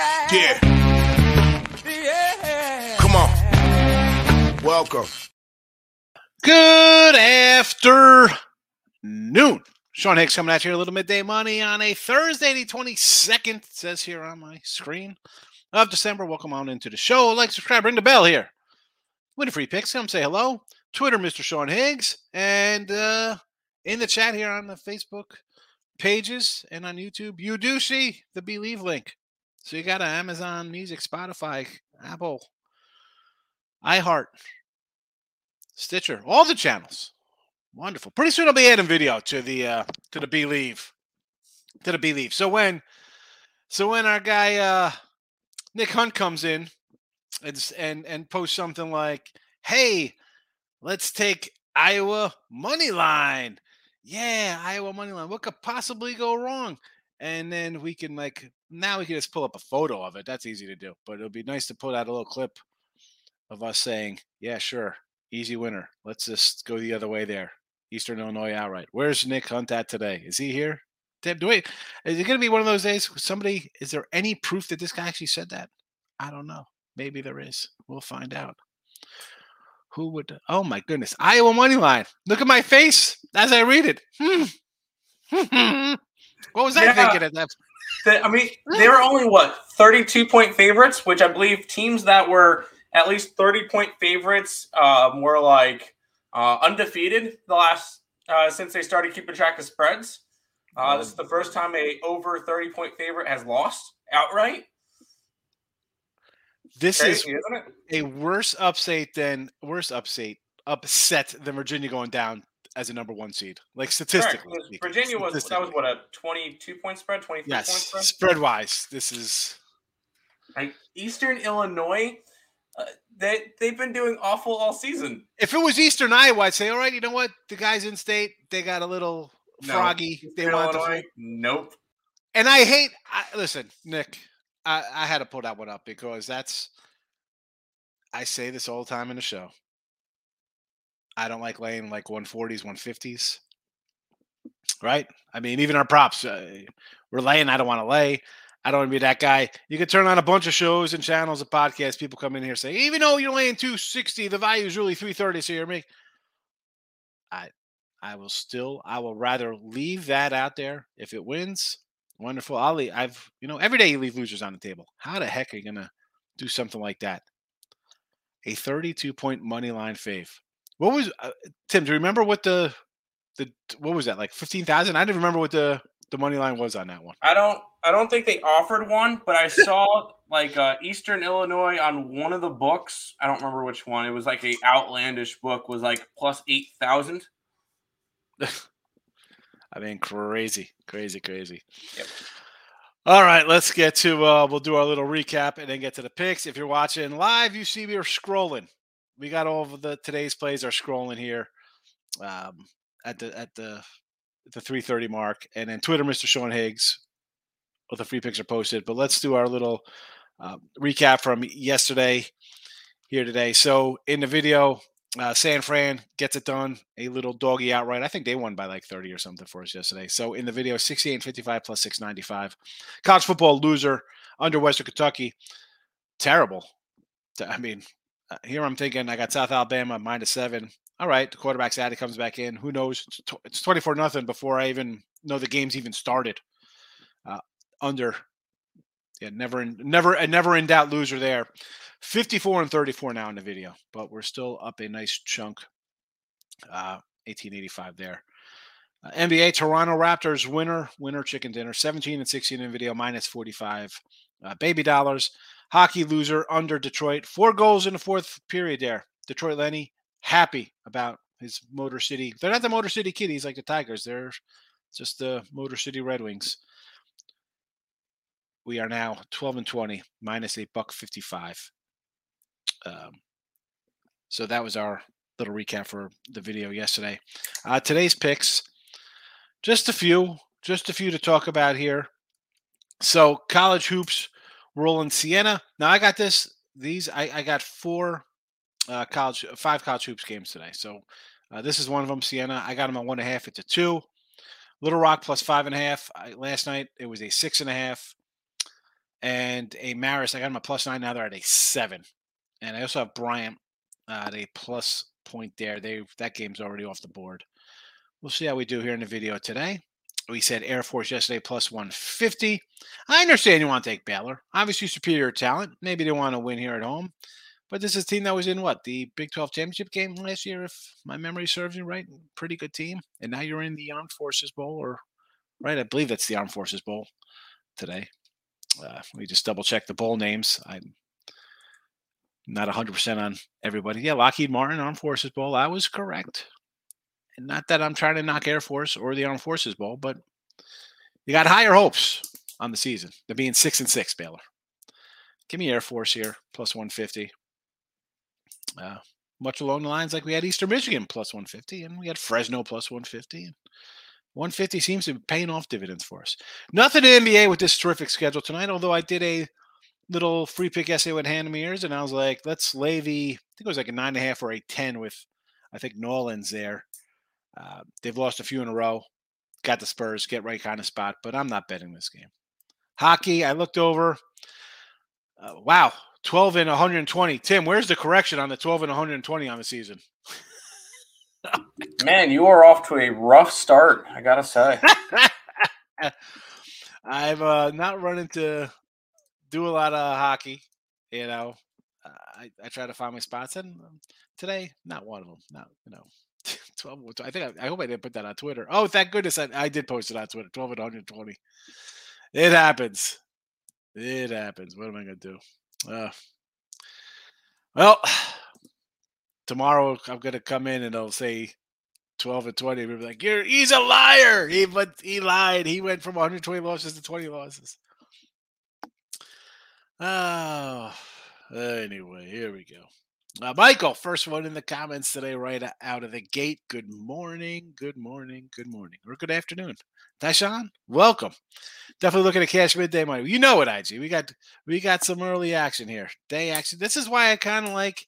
Yeah. Yeah. Come on. Welcome. Good afternoon. Sean Higgs coming at you a little midday money on a Thursday, the 22nd. It says here on my screen of December. Welcome on into the show. Like, subscribe, ring the bell here. Win a free picks. Come say hello. Twitter, Mr. Sean Higgs. And uh, in the chat here on the Facebook pages and on YouTube, you do see the Believe link. So you got an Amazon Music, Spotify, Apple, iHeart, Stitcher, all the channels. Wonderful. Pretty soon I'll be adding video to the uh to the Believe. To the Believe. So when so when our guy uh Nick Hunt comes in and and, and posts something like, hey, let's take Iowa money line. Yeah, Iowa money line. What could possibly go wrong? And then we can like now we can just pull up a photo of it. That's easy to do. But it'll be nice to put out a little clip of us saying, Yeah, sure. Easy winner. Let's just go the other way there. Eastern Illinois outright. Where's Nick Hunt at today? Is he here? Tim, do we is it gonna be one of those days somebody is there any proof that this guy actually said that? I don't know. Maybe there is. We'll find out. Who would oh my goodness. Iowa money line. Look at my face as I read it. Hmm. what was I Yeah. thinking at that? They- I mean, they were only what 32 point favorites, which I believe teams that were at least 30 point favorites um, were like uh, undefeated the last uh, since they started keeping track of spreads. Uh, this is the first time a over 30 point favorite has lost outright. This is Crazy, isn't a worse upset than worse upset upset than Virginia going down as a number one seed. Like statistically. Virginia was that was what a 22 point spread, 23 point yes spread. spread wise. This is Like Eastern Illinois, uh, they they've been doing awful all season. if it was Eastern Iowa, I'd say all right. You know what? The guys in state they got a little No. froggy. They want to, nope. and I hate. I, listen, Nick, I, I had to pull that one up because that's. I say this all the time in the show. I don't like laying like 140s, 150s. Right? I mean, even our props, uh, we're laying. I don't want to lay. I don't want to be that guy. You can turn on a bunch of shows and channels and podcasts. People come in here say, even though you're laying 260, the value is really 330. So you're me. I I will still, I will rather leave that out there. If it wins, wonderful. I'll leave. I've, you know, every day you leave losers on the table. How the heck are you gonna do something like that? A 32 point money line fave. What was uh, Tim? Do you remember what the the what was that like 15,000? I didn't remember what the the money line was on that one. I don't I don't think they offered one, but I saw like uh, Eastern Illinois on one of the books. I don't remember which one. It was like a outlandish book was like plus eight thousand. I mean, crazy, crazy, crazy. Yep. All right, let's get to. uh We'll do our little recap and then get to the picks. If you're watching live, you see we are scrolling. We got all of the today's plays are scrolling here, um, at the at the the 3:30 mark, and then Twitter, Mr. Sean Higgs, with the free picks are posted. But let's do our little uh, recap from yesterday here today. So in the video, uh, San Fran gets it done. A little doggy outright. I think they won by like 30 or something for us yesterday. So in the video, 68.55 plus 695. College football loser under Western Kentucky. Terrible. I mean, here I'm thinking I got South Alabama minus seven. All right, the quarterback's out. He comes back in. Who knows? It's 24 nothing before I even know the game's even started. Uh, under. Yeah, never in never a never in doubt loser there. 54 and 34 now in the video, but we're still up a nice chunk. Uh, 1885 there. Uh, NBA Toronto Raptors winner, winner chicken dinner, 17 and 16 in video, minus 45 uh, baby dollars. Hockey loser under Detroit, four goals in the fourth period there. Detroit Lenny happy about his Motor City. They're not the Motor City Kitties like the Tigers. They're just the Motor City Red Wings. We are now 12 and 20, minus a buck 55. Um, so that was our little recap for the video yesterday. Uh, today's picks, just a few, just a few to talk about here. So college hoops, rolling Siena. Now I got this. These I, I got four uh, college, five college hoops games today. So uh, this is one of them. Siena. I got them at one and a half. It's a two. Little Rock plus five and a half. I, last night it was a six and a half. and a Maris. I got him a plus nine. Now they're at a seven, and I also have Bryant uh, at a plus point there. They that game's already off the board. We'll see how we do here in the video today. We said Air Force yesterday plus 150. I understand you want to take Baylor. Obviously, superior talent. Maybe they want to win here at home. But this is a team that was in what? The Big 12 championship game last year, if my memory serves me right. Pretty good team. And now you're in the Armed Forces Bowl, or right? I believe that's the Armed Forces Bowl today. Uh, we just double check the bowl names. I'm not 100% on everybody. Yeah, Lockheed Martin Armed Forces Bowl. I was correct. Not that I'm trying to knock Air Force or the Armed Forces Bowl, but you got higher hopes on the season. They're being six and six, Baylor. Give me Air Force here, plus 150. Uh, much along the lines like we had Eastern Michigan plus 150, and we had Fresno plus 150. And 150 seems to be paying off dividends for us. Nothing in NBA with this terrific schedule tonight, although I did a little free pick essay with hand ears, and I was like, let's lay the, I think it was like a nine and a half or a 10 with, I think, Nolans there. Uh, they've lost a few in a row. Got the Spurs, get right kind of spot, but I'm not betting this game. Hockey, I looked over. Uh, wow, 12 and 120. Tim, where's the correction on the 12 and 120 on the season? Man, you are off to a rough start, I gotta say. I've uh, not run into do a lot of hockey. You know, I, I try to find my spots, and um, today, not one of them. Not you know, 12. I think I, I, hope I didn't put that on Twitter. Oh, thank goodness I, I did post it on Twitter. 12 and 120. It happens. It happens. What am I gonna do? Uh, well, tomorrow I'm gonna come in and I'll say 12 and 20. We'll be like, You're he's a liar. He but he lied. He went from 120 losses to 20 losses. Oh, anyway, here we go. Uh, Michael, first one in the comments today, right out of the gate. Good morning, good morning, good morning, or good afternoon. Tashawn, welcome. Definitely looking at cash midday money. You know what, IG? We got we got some early action here. Day action. This is why I kind of like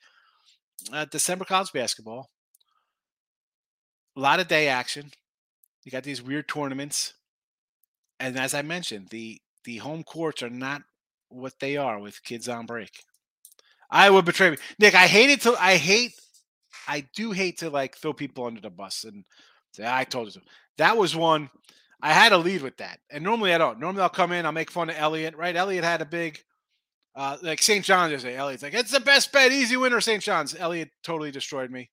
uh, December college basketball. A lot of day action. You got these weird tournaments, and as I mentioned, the the home courts are not what they are with kids on break. I would betray me, Nick. I hate it to. I hate. I do hate to like throw people under the bus and say I told you so. That was one. I had to lead with that, and normally I don't. Normally I'll come in, I'll make fun of Elliot. Right? Elliot had a big, uh, like St. John's yesterday. Elliot's like, it's the best bet, easy winner, St. John's. Elliot totally destroyed me.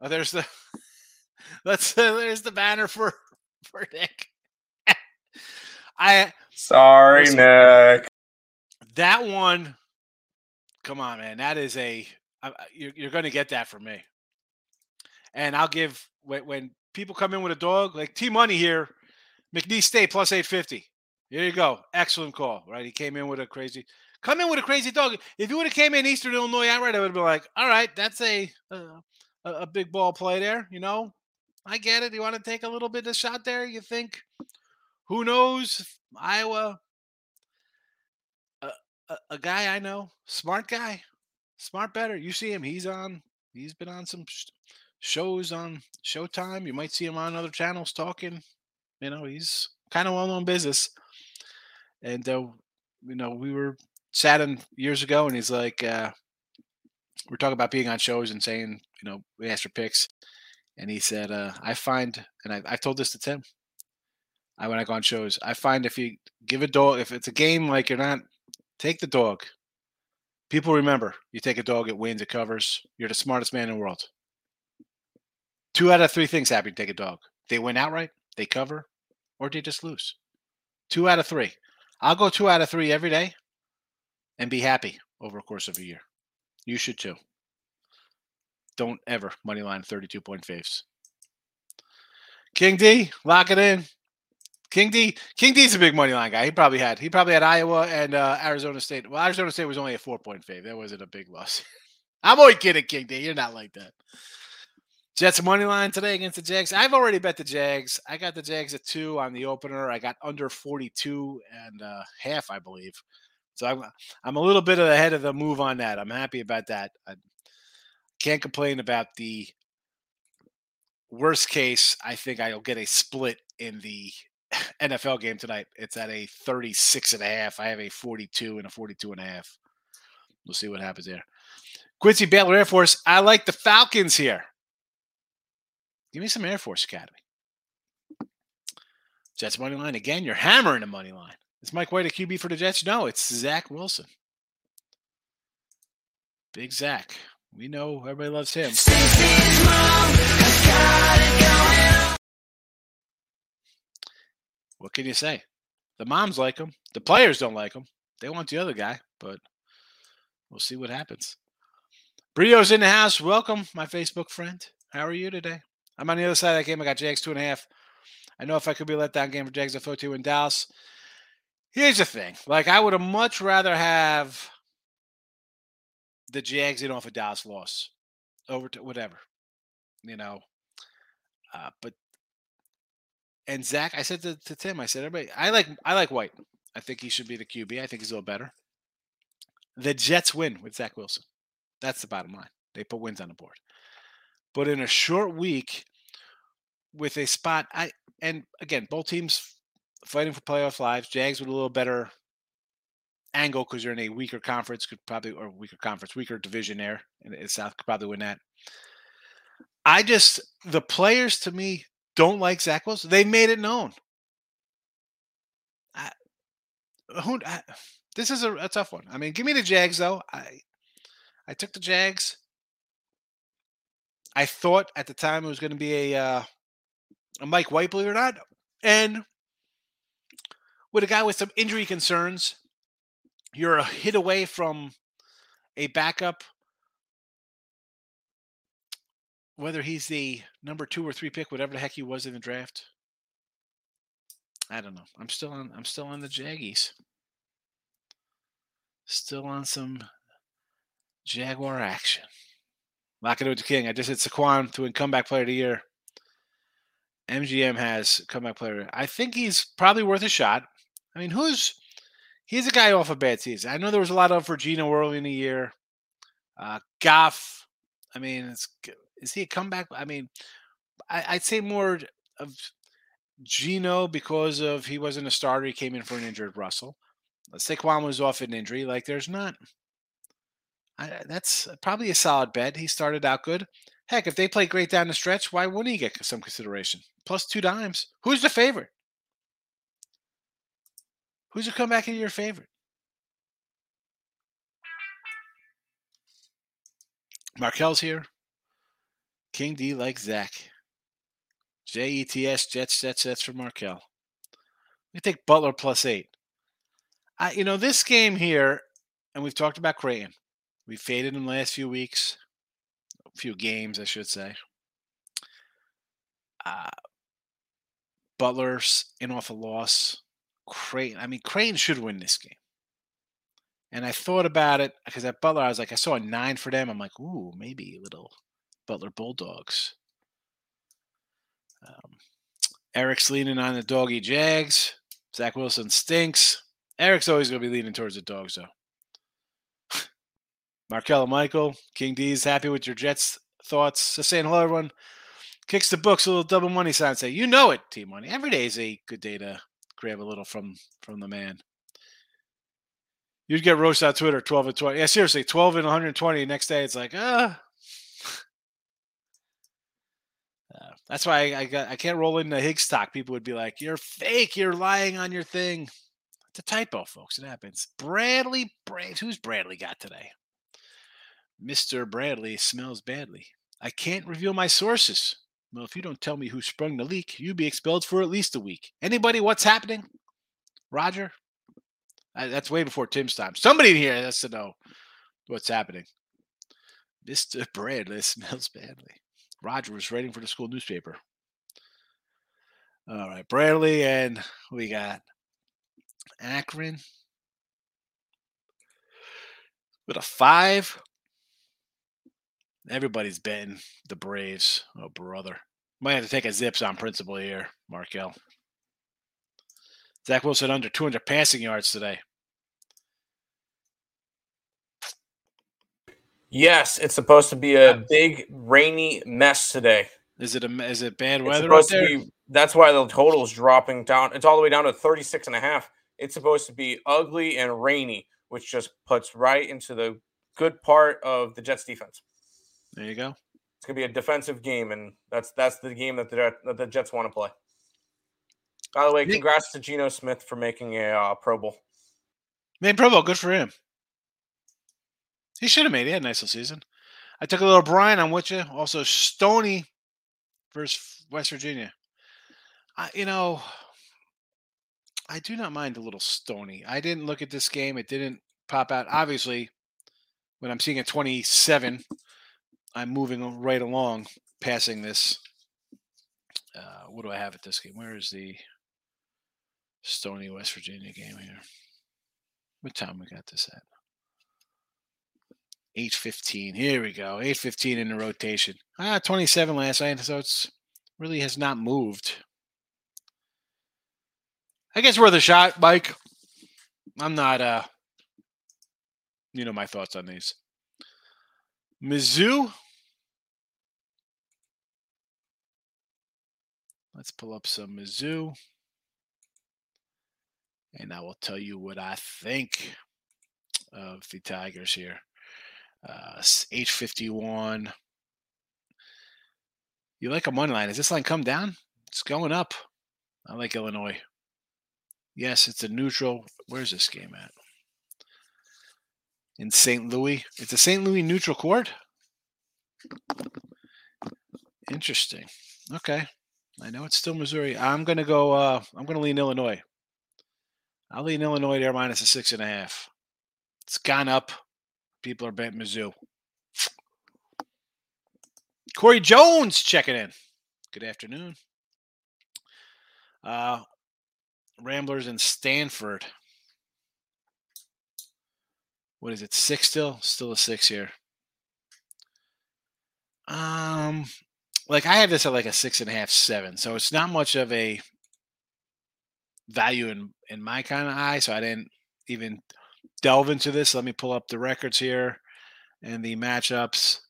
Oh, there's the. Let's. Uh, there's the banner for for Nick. I. Sorry, Nick. That one Come on, man. That is a uh, uh, you're, you're going to get that from me. And I'll give when, when people come in with a dog like T Money here, McNeese State plus eight fifty. Here you go. Excellent call. Right, he came in with a crazy. Come in with a crazy dog. If you would have came in Eastern Illinois outright, I would have been like, all right, that's a, uh, a a big ball play there. You know, I get it. You want to take a little bit of shot there. You think, who knows? Iowa a, guy I know, smart guy, smart better. You see him; he's on. He's been on some sh- shows on Showtime. You might see him on other channels talking. You know, he's kind of well-known business. And uh, you know, we were chatting years ago, and he's like, uh, we're talking about being on shows and saying, you know, we asked for picks, and he said, uh, I find, and I, I've told this to Tim. I when I go on shows, I find if you give a dog, if it's a game like you're not Take the dog. People remember you take a dog, it wins, it covers. You're the smartest man in the world. Two out of three things happen to take a dog. They win outright, they cover, or they just lose. Two out of three. I'll go two out of three every day and be happy over a course of a year. You should too. Don't ever money line 32 point faves. King D, lock it in. King D, King D's a big money line guy. He probably had he probably had Iowa and uh, Arizona State. Well, Arizona State was only a four point fave. That wasn't a big loss. I'm only kidding, King D. You're not like that. Jets money line today against the Jags. I've already bet the Jags. I got the Jags at two on the opener. I got under 42 and uh, half, I believe. So I'm I'm a little bit ahead of the move on that. I'm happy about that. I can't complain about the worst case. I think I'll get a split in the NFL game tonight. It's at a 36 and a half. I have a 42 and a 42 and a half. We'll see what happens there. Quincy Baylor Air Force. I like the Falcons here. Give me some Air Force Academy. Jets money line again. You're hammering the money line. Is Mike White a QB for the Jets? No, it's Zach Wilson. Big Zach. We know everybody loves him. What can you say? The moms like him. The players don't like him. They want the other guy, but we'll see what happens. Brio's in the house. Welcome, my Facebook friend. How are you today? I'm on the other side of that game. I got Jags two and a half. I know if I could be let down game for Jags, I throw two in Dallas. Here's the thing. Like, I would have much rather have the Jags in off a Dallas loss over to whatever, you know. Uh, but and Zach, I said to, to Tim, I said, everybody, I like I like White. I think he should be the QB. I think he's a little better. The Jets win with Zach Wilson. That's the bottom line. They put wins on the board. But in a short week, with a spot, I and again, both teams fighting for playoff lives. Jags with a little better angle because you're in a weaker conference, could probably or weaker conference, weaker division there, and the South could probably win that. I just the players to me don't like Zach Wilson. They made it known. I, who, I, this is a, a, tough one. I mean, give me the Jags though. I I took the Jags. I thought at the time it was going to be a uh, a Mike White, believe it or not, and with a guy with some injury concerns, you're a hit away from a backup whether he's the number two or three pick, whatever the heck he was in the draft. I don't know. I'm still on. I'm still on the Jaggies. Still on some Jaguar action. Not gonna do it to King. I just hit Saquon to win comeback player of the year. MGM has comeback player. I think he's probably worth a shot. I mean, who's he's a guy off a bad season. I know there was a lot of for Geno early in the year. Uh, Goff. I mean, it's is he a comeback? I mean, I, would say more of Geno because of he wasn't a starter. He came in for an injured Russell. Uh, Saquon was off an injury. Like, there's not. I, that's probably a solid bet. He started out good. Heck, if they play great down the stretch, why wouldn't he get some consideration? Plus two dimes. Who's the favorite? Who's the comeback of your favorite? Markel's here. King D like Zach. J E T S Jets Jets Jets for Markel. We take Butler plus eight. I you know this game here, and we've talked about Creighton. We faded in the last few weeks, a few games, I should say. Uh, Butler's in off a loss. Creighton. I mean, Creighton should win this game. And I thought about it because at Butler, I was like, I saw a nine for them. I'm like, ooh, maybe a little Butler Bulldogs. Um, Eric's leaning on the doggy Jags. Zach Wilson stinks. Eric's always going to be leaning towards the dogs, though. Markella Michael, King D's happy with your Jets thoughts. Just saying hello, everyone. Kicks the books, a little double money sign. Say, you know it, Team Money. Every day is a good day to grab a little from from the man. You'd get roasted on Twitter, 12 and 20. Yeah, seriously, 12 and 120. Next day, it's like, ah, That's why I, I, got I can't roll into Higgs stock. People would be like, "You're fake. You're lying on your thing." It's a typo, folks. It happens. Bradley, Brad, who's Bradley got today? Mister Bradley smells badly. I can't reveal my sources. Well, if you don't tell me who sprung the leak, you'll be expelled for at least a week. Anybody? What's happening? Roger. I, that's way before Tim's time. Somebody in here has to know what's happening. Mister Bradley smells badly. Roger was writing for the school newspaper. All right, Bradley, and we got Akron with a five. Everybody's betting the Braves. Oh, brother. Might have to take a zips on principle here, Markel. Zach Wilson under 200 passing yards today. Yes, it's supposed to be a big rainy mess today. Is it a is it bad it's weather? supposed to be that's why the total is dropping down. It's all the way down to 36 and a half. It's supposed to be ugly and rainy, which just puts right into the good part of the Jets defense. There you go. It's gonna be a defensive game, and that's that's the game that the that the Jets want to play. By the way, congrats to Geno Smith for making a uh, Pro Bowl. Man, Pro Bowl, good for him. He should have made it. He had a nice little season. I took a little Brian. I'm with you. Also, Stony versus West Virginia. I, you know, I do not mind a little Stony. I didn't look at this game. It didn't pop out. Obviously, when I'm seeing a 27, I'm moving right along, passing this. Uh, what do I have at this game? Where is the Stony West Virginia game here? What time we got this at? 8.15. Here we go. 8.15 in the rotation. Ah, 27 last night, so it's really has not moved. I guess worth a shot, Mike. I'm not uh you know my thoughts on these. Mizzou. Let's pull up some Mizzou. And I will tell you what I think of the Tigers here. Uh, s- H51. You like a money line? Is this line come down? It's going up. I like Illinois. Yes, it's a neutral. Where's this game at? In St. Louis. It's a St. Louis neutral court. Interesting. Okay. I know it's still Missouri. I'm gonna go. Uh, I'm gonna lean Illinois. I'll lean Illinois there minus a six and a half. It's gone up. People are betting Mizzou. Corey Jones checking in. Good afternoon. Uh, Ramblers in Stanford. What is it? Six still? Still a six here. Um, like I have this at like a six and a half, seven. So it's not much of a value in in my kind of eye. So I didn't even delve into this. Let me pull up the records here and the matchups.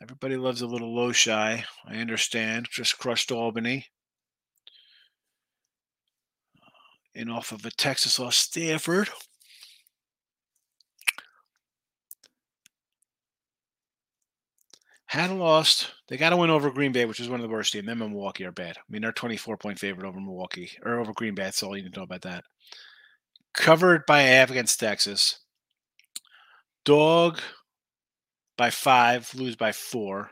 Everybody loves a little low shy. I understand. Just crushed Albany. And off of a Texas lost Stanford. Had lost. They got to win over Green Bay, which is one of the worst teams. Them and Milwaukee are bad. I mean, they're 24 point favorite over Milwaukee or over Green Bay. That's all you need to know about that. Covered by a half against Texas. Dog by five, lose by four.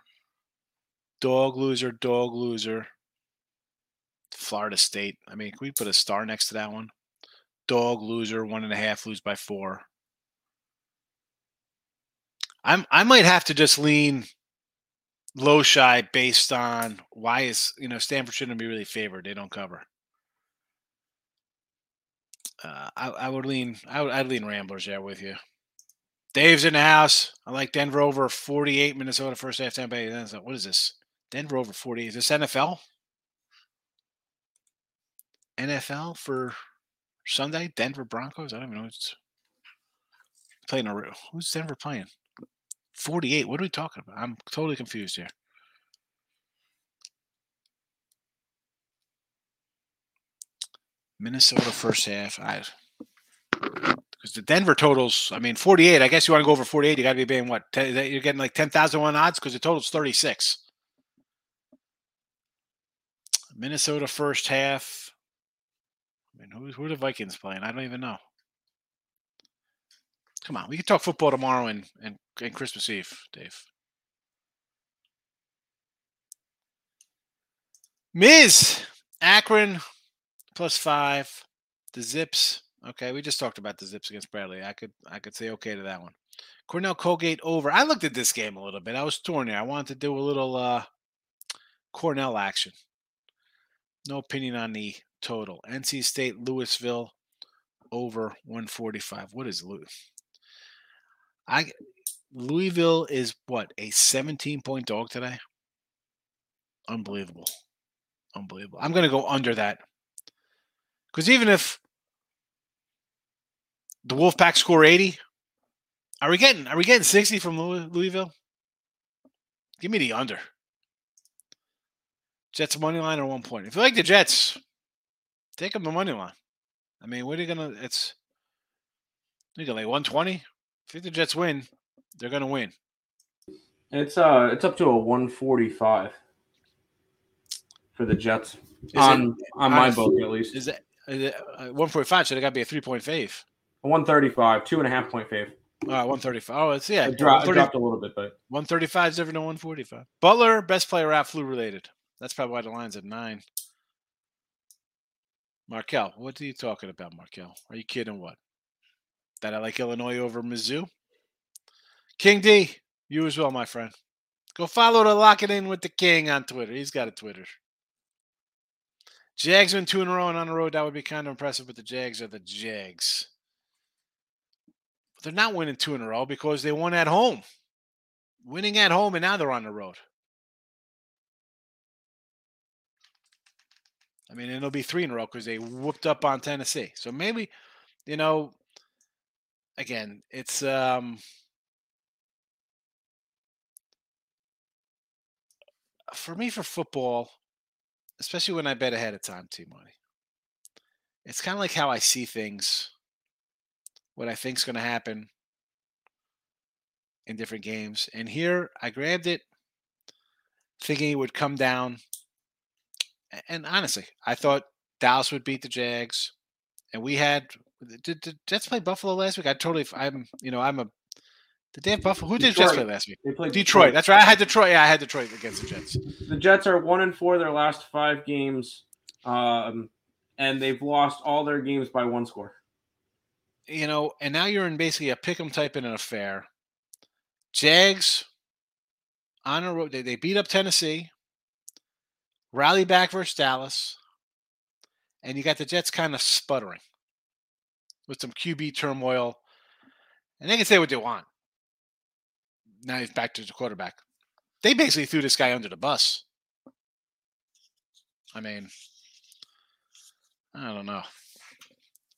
Dog loser, dog loser. Florida State. I mean, can we put a star next to that one? Dog loser, one and a half, lose by four. I'm I might have to just lean low shy based on why is you know Stanford shouldn't be really favored. They don't cover. Uh, I, I would lean I would I'd lean Ramblers there with you. Dave's in the house. I like Denver over 48, Minnesota first half. Then like, What is this? Denver over 48. Is this NFL? NFL for Sunday? Denver Broncos? I don't even know. It's playing a who's Denver playing? 48. What are we talking about? I'm totally confused here. Minnesota first half. I because the Denver totals, I mean, 48. I guess you want to go over 48. You got to be paying what? 10, you're getting like 10,001 odds because the total's 36. Minnesota first half. I mean, who, who are the Vikings playing? I don't even know. Come on, we can talk football tomorrow and, and, and Christmas Eve, Dave. Miz, Akron, plus five. The Zips. Okay, we just talked about the Zips against Bradley. I could I could say okay to that one. Cornell Colgate over. I looked at this game a little bit. I was torn here. I wanted to do a little uh Cornell action. No opinion on the total. NC State Louisville over 145. What is Louis? I Louisville is what a 17 point dog today. Unbelievable, unbelievable. I'm going to go under that because even if the Wolfpack score 80, are we getting are we getting 60 from Louisville? Give me the under. Jets money line or one point. If you like the Jets, take them the money line. I mean, what are you gonna? It's you like one twenty. If the Jets win, they're gonna win. It's uh, it's up to a 145 for the Jets Is on it, on my book at least. is that one forty five? one five? So they got to be a three point fave. 135, two and a half point fave. Right, one thirty five. Oh, it's yeah, It, dro- it dropped a little bit, but 135 is different than 145. Butler, best player out flu related. That's probably why the line's at nine. Markel, what are you talking about, Markel? Are you kidding? What? That I like Illinois over Mizzou? King D, you as well, my friend. Go follow the Lock It In with the King on Twitter. He's got a Twitter. Jags win two in a row and on the road. That would be kind of impressive, but the Jags are the Jags. But they're not winning two in a row because they won at home winning at home and now they're on the road. I mean, it'll be three in a row because they whooped up on Tennessee. So maybe, you know, again, it's um for me for football, especially when I bet ahead of time, too money. It's kind of like how I see things, what I think's going to happen in different games. And here I grabbed it thinking it would come down. And honestly, I thought Dallas would beat the Jags. And we had did, did Jets play Buffalo last week? I totally I'm you know, I'm a did they have Buffalo? Who did Jets play last week? they played Detroit. That's right. I had Detroit. Yeah, I had Detroit against the Jets. The Jets are one and four their last five games, um, and they've lost all their games by one score. You know, and now you're in basically a pick 'em type in an affair. Jags on a road. They, they beat up Tennessee, rally back versus Dallas, and you got the Jets kind of sputtering with some QB turmoil. And they can say what they want. Now he's back to the quarterback. They basically threw this guy under the bus. I mean, I don't know.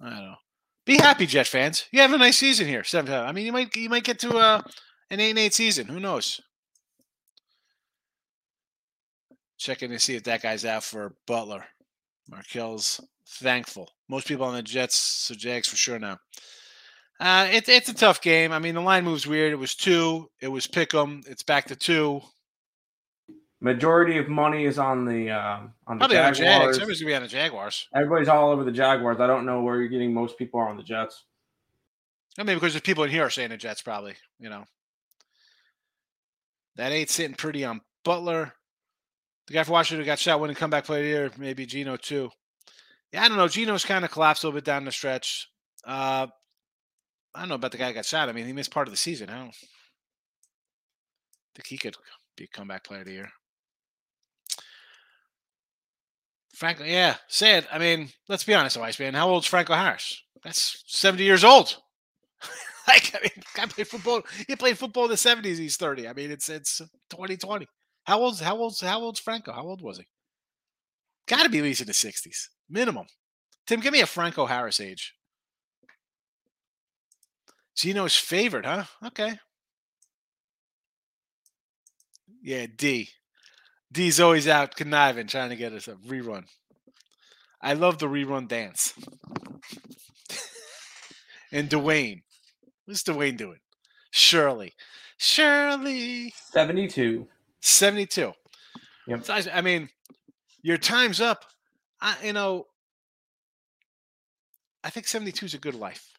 I don't know. Be happy, Jet fans. You have a nice season here. I mean, you might you might get to uh, an eight and eight season. Who knows? Checking to see if that guy's out for Butler. Markel's thankful. Most people on the Jets, so Jags for sure now. Uh, it, it's a tough game. I mean, the line moves weird. It was two. It was Pick'em. It's back to two. Majority of money is on the um, on the Probably on the Jags. Jaguars. Everybody's gonna be on the Jaguars. Everybody's all over the Jaguars. I don't know where you're getting most people are on the Jets. I mean, because there's people in here are saying the Jets probably. You know, that eight sitting pretty on Butler. The guy for Washington who got shot winning comeback player of the year, maybe Geno too. Yeah, I don't know. Geno's kind of collapsed a little bit down the stretch. Uh, I don't know about the guy got shot. I mean, he missed part of the season. I don't think he could be a comeback player of the year. Franco, yeah, sad. I mean, let's be honest, Ice man. How old's Franco Harris? That's 70 years old. like, I mean, guy played football. He played football in the 70s. He's 30. I mean, it's it's 2020. How old's how old's how old's Franco? How old was he? Got to be at least in the 60s, minimum. Tim, give me a Franco Harris age. Geno's favorite, huh? Okay. Yeah, D. D's always out conniving, trying to get us a rerun. I love the rerun dance. and Dwayne. What's Dwayne doing? Shirley. Shirley. 72. 72. Yep. So I, I mean, your time's up. I, you know, I think 72 is a good life.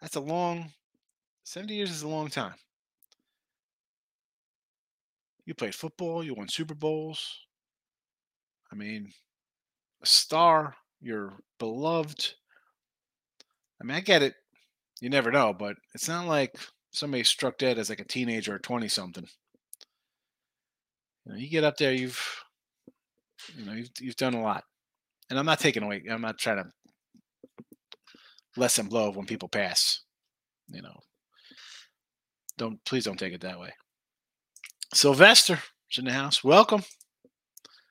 That's a long, 70 years is a long time. You played football, you won Super Bowls. I mean, a star, you're beloved. I mean, I get it. You never know, but it's not like somebody struck dead as like a teenager or 20 something. You know, you get up there, you've you know, you've you've done a lot. And I'm not taking away I'm not trying to lessen blow when people pass. You know. Don't please don't take it that way. Sylvester is in the house. Welcome.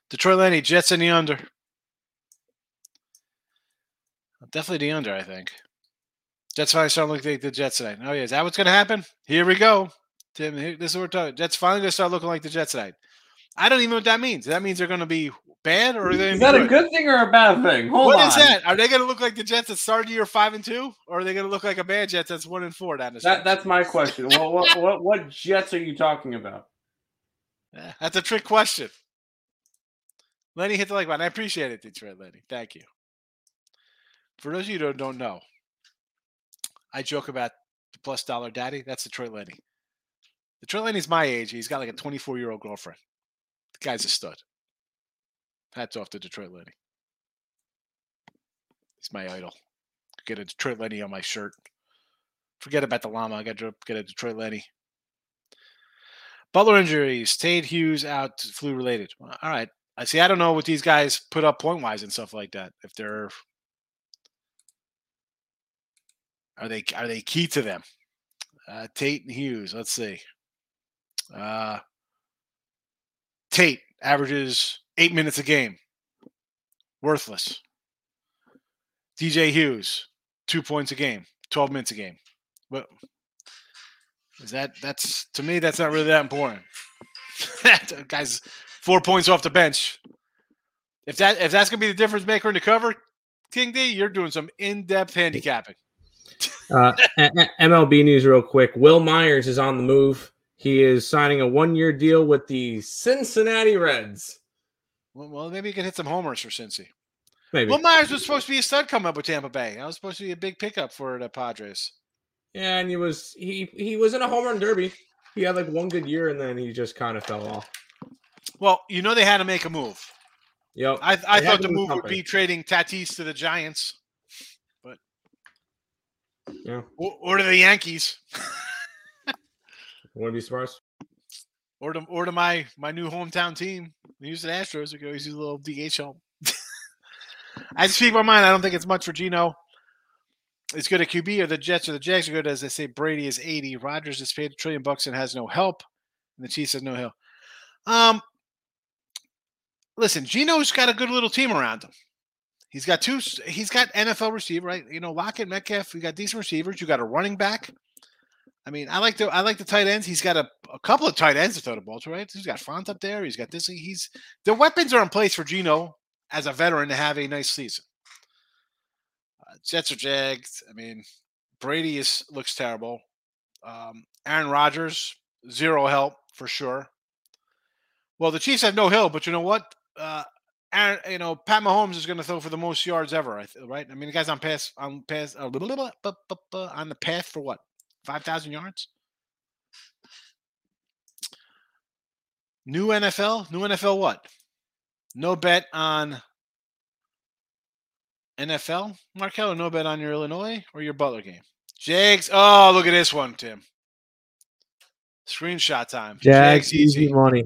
Detroit Lenny, Jets in the under. Definitely the under, I think. Jets finally starting to look like the Jets tonight. Oh, yeah. Is that what's going to happen? Here we go. Tim, this is what we're talking. Jets finally going to start looking like the Jets tonight. I don't even know what that means. That means they're going to be bad, or are they? Is that a good thing or a bad thing? Hold What on. is that? Are they going to look like the Jets that started year five and two, or are they going to look like a bad Jets that's one and four down the That that's my question. Well, what, what what Jets are you talking about? Eh, that's a trick question. Lenny hit the like button. I appreciate it, Detroit Lenny. Thank you. For those of you who don't know, I joke about the plus dollar daddy. That's Detroit Lenny. Detroit Lenny's my age. He's got like a 24 year old girlfriend. The guy's a stud. Hats off to Detroit Lenny. He's my idol. Get a Detroit Lenny on my shirt. Forget about the llama. I got to get a Detroit Lenny. Butler injuries. Tate Hughes out flu related. All right. I see. I don't know what these guys put up point wise and stuff like that. If they're are they are they key to them? Uh, Tate and Hughes. Let's see. Uh, Tate averages eight minutes a game. Worthless. DJ Hughes, two points a game, twelve minutes a game. Well, is that that's to me that's not really that important. That Guys, four points off the bench. If that if that's gonna be the difference maker in the cover, King D, you're doing some in-depth handicapping. Uh, MLB news, real quick. Wil Myers is on the move. He is signing a one-year deal with the Cincinnati Reds. Well, well, maybe you can hit some homers for Cincy. Maybe. Wil Myers was supposed to be a stud coming up with Tampa Bay. That was supposed to be a big pickup for the Padres. yeah, and he was he he was in a home run derby. He had like one good year, and then he just kind of fell off. Well, you know they had to make a move. Yep. I, I thought the move would be trading Tatis to the Giants. but Yeah. Or, or to the Yankees. Wouldn't be surprised. Or to or to my my new hometown team, the Houston Astros. We could always use a little DH help. I speak my mind. I don't think it's much for Geno. It's good at QB or the Jets or the Jags are good as they say. Brady is eighty. Rodgers is paid a trillion bucks and has no help, and the Chiefs has no help. Um, listen, Geno's got a good little team around him. He's got two. He's got NFL receiver, right? You know, Lockett, Metcalf. We got decent receivers. You got a running back. I mean, I like the I like the tight ends. He's got a, a couple of tight ends to throw the ball to, right? He's got Fant up there. He's got this. He's the weapons are in place for Geno as a veteran to have a nice season. Uh, Jets are Jags. I mean, Brady is looks terrible. Um, Aaron Rodgers zero help for sure. Well, the Chiefs have no help, but you know what? Uh, Aaron, you know, Pat Mahomes is going to throw for the most yards ever, right? I mean, the guy's on pass on pass uh, blah, blah, on the path for what? Five thousand yards. New NFL, new NFL. What? No bet on NFL, Markel. No bet on your Illinois or your Butler game. Jags. Oh, look at this one, Tim. Screenshot time. Jags easy money.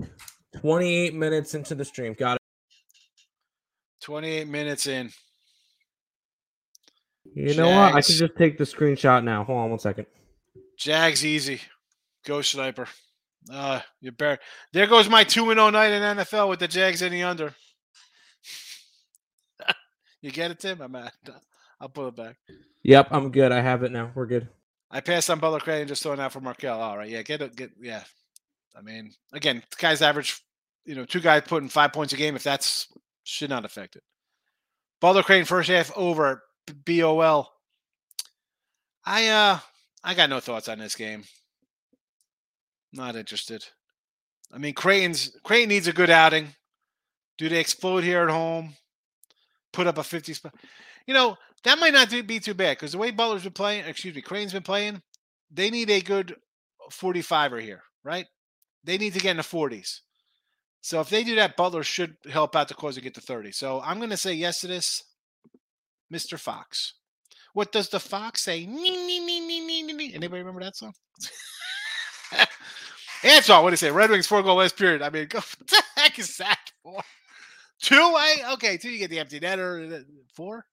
Twenty-eight minutes into the stream. Got it. 28 minutes in. You know what? I Jags. can just take the screenshot now. Hold on one second. Jags easy. Go sniper. Uh, you bear. There goes my 2 0 night in NFL with the Jags in the under. you get it, Tim? I'm at. I'll pull it back. Yep, I'm good. I have it now. We're good. I passed on Butler Craig and just throwing out for Markel. All right. Yeah. Get it. Get, yeah. I mean, again, the guy's average, you know, two guys putting five points a game. If that's should not affect it. Butler Crane first half over B O L. I uh I got no thoughts on this game. Not interested. I mean, Creighton's Creighton needs a good outing. Do they explode here at home? Put up a 50 spot. You know, that might not be too bad because the way Butler's been playing, excuse me, Creighton's been playing, they need a good 45er here, right? They need to get in the 40s. So if they do that, Butler should help out the cause and get to 30. So I'm going to say yes to this, Mr. Fox. What does the fox say? Nee, nee, nee, nee, nee, nee. Anybody remember that song? Answer. What do you say? Red Wings four goal last period. I mean, go, what the heck is that for? Two? I okay. Two. You get the empty netter. uh, Four.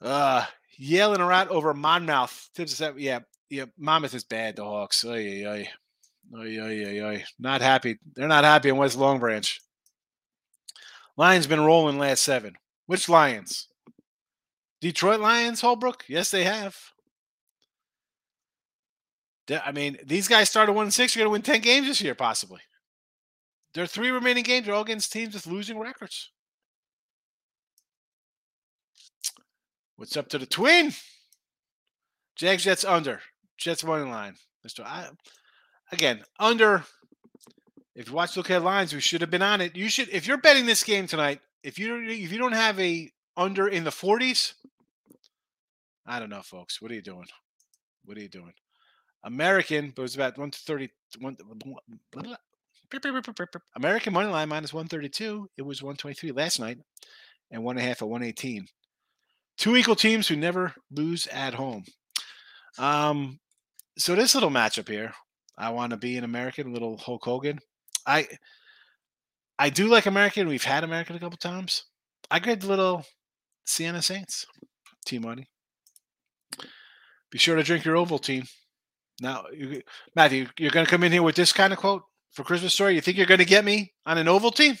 Uh, yelling around over Monmouth. Tips out. Yeah, yeah. Monmouth is bad. The Hawks. Oy, oy, oy. Oy, oy, oy, oy. Not happy. They're not happy in West Long Branch. Lions been rolling last seven. Which Lions? Detroit Lions, Holbrook? Yes, they have. I mean, these guys started one six. You're going to win ten games this year, possibly. Their three remaining games are all against teams with losing records. What's up to the twin? Jags Jets under. Jets money line. Mr. I, again, under. If you watch look at lines, we should have been on it. You should if you're betting this game tonight, if you if you don't have a under in the 40s, I don't know, folks. What are you doing? What are you doing? American, but it was about 130. One, American money line minus 132. It was 123 last night, and one and a half at 118. Two equal teams who never lose at home. Um, so this little matchup here, I want to be an American, little Hulk Hogan. I I do like American. We've had American a couple times. I get the little Siena Saints team money. Be sure to drink your Ovaltine. Now, you, Matthew, you're going to come in here with this kind of quote for Christmas story. You think you're going to get me on an Ovaltine?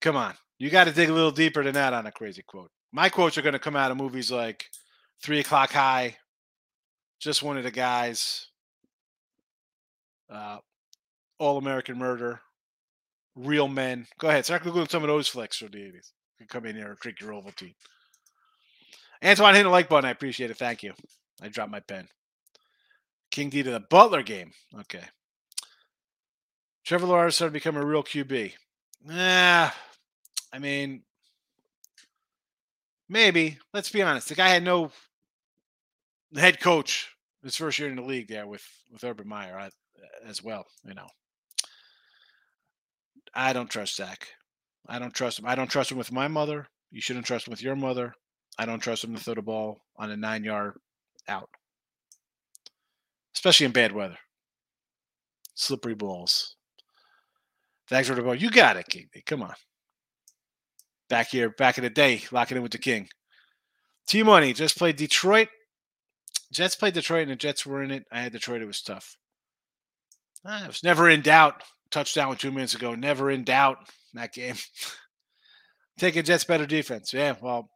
Come on, you got to dig a little deeper than that on a crazy quote. My quotes are going to come out of movies like Three O'clock High, Just One of the Guys, uh, All American Murder, Real Men. Go ahead, start googling some of those flicks from the 80s. You can come in here and drink your Ovaltine. Antoine, hit the like button. I appreciate it. Thank you. I dropped my pen. King D to the Butler game. Okay. Trevor Lawrence started to become a real QB. Nah, I mean, maybe. Let's be honest. The guy had no head coach his first year in the league there with with Urban Meyer as well. You know, I don't trust Zach. I don't trust him. I don't trust him with my mother. You shouldn't trust him with your mother. I don't trust him to throw the ball on a nine yard out, especially in bad weather. Slippery balls. Thanks for the ball. You got it, King. Come on. Back here, back in the day, locking in with the King. T Money just played Detroit. Jets played Detroit, and the Jets were in it. I had Detroit. It was tough. Ah, I was never in doubt. Touchdown with two minutes ago. Never in doubt in that game. Taking Jets better defense. Yeah, well,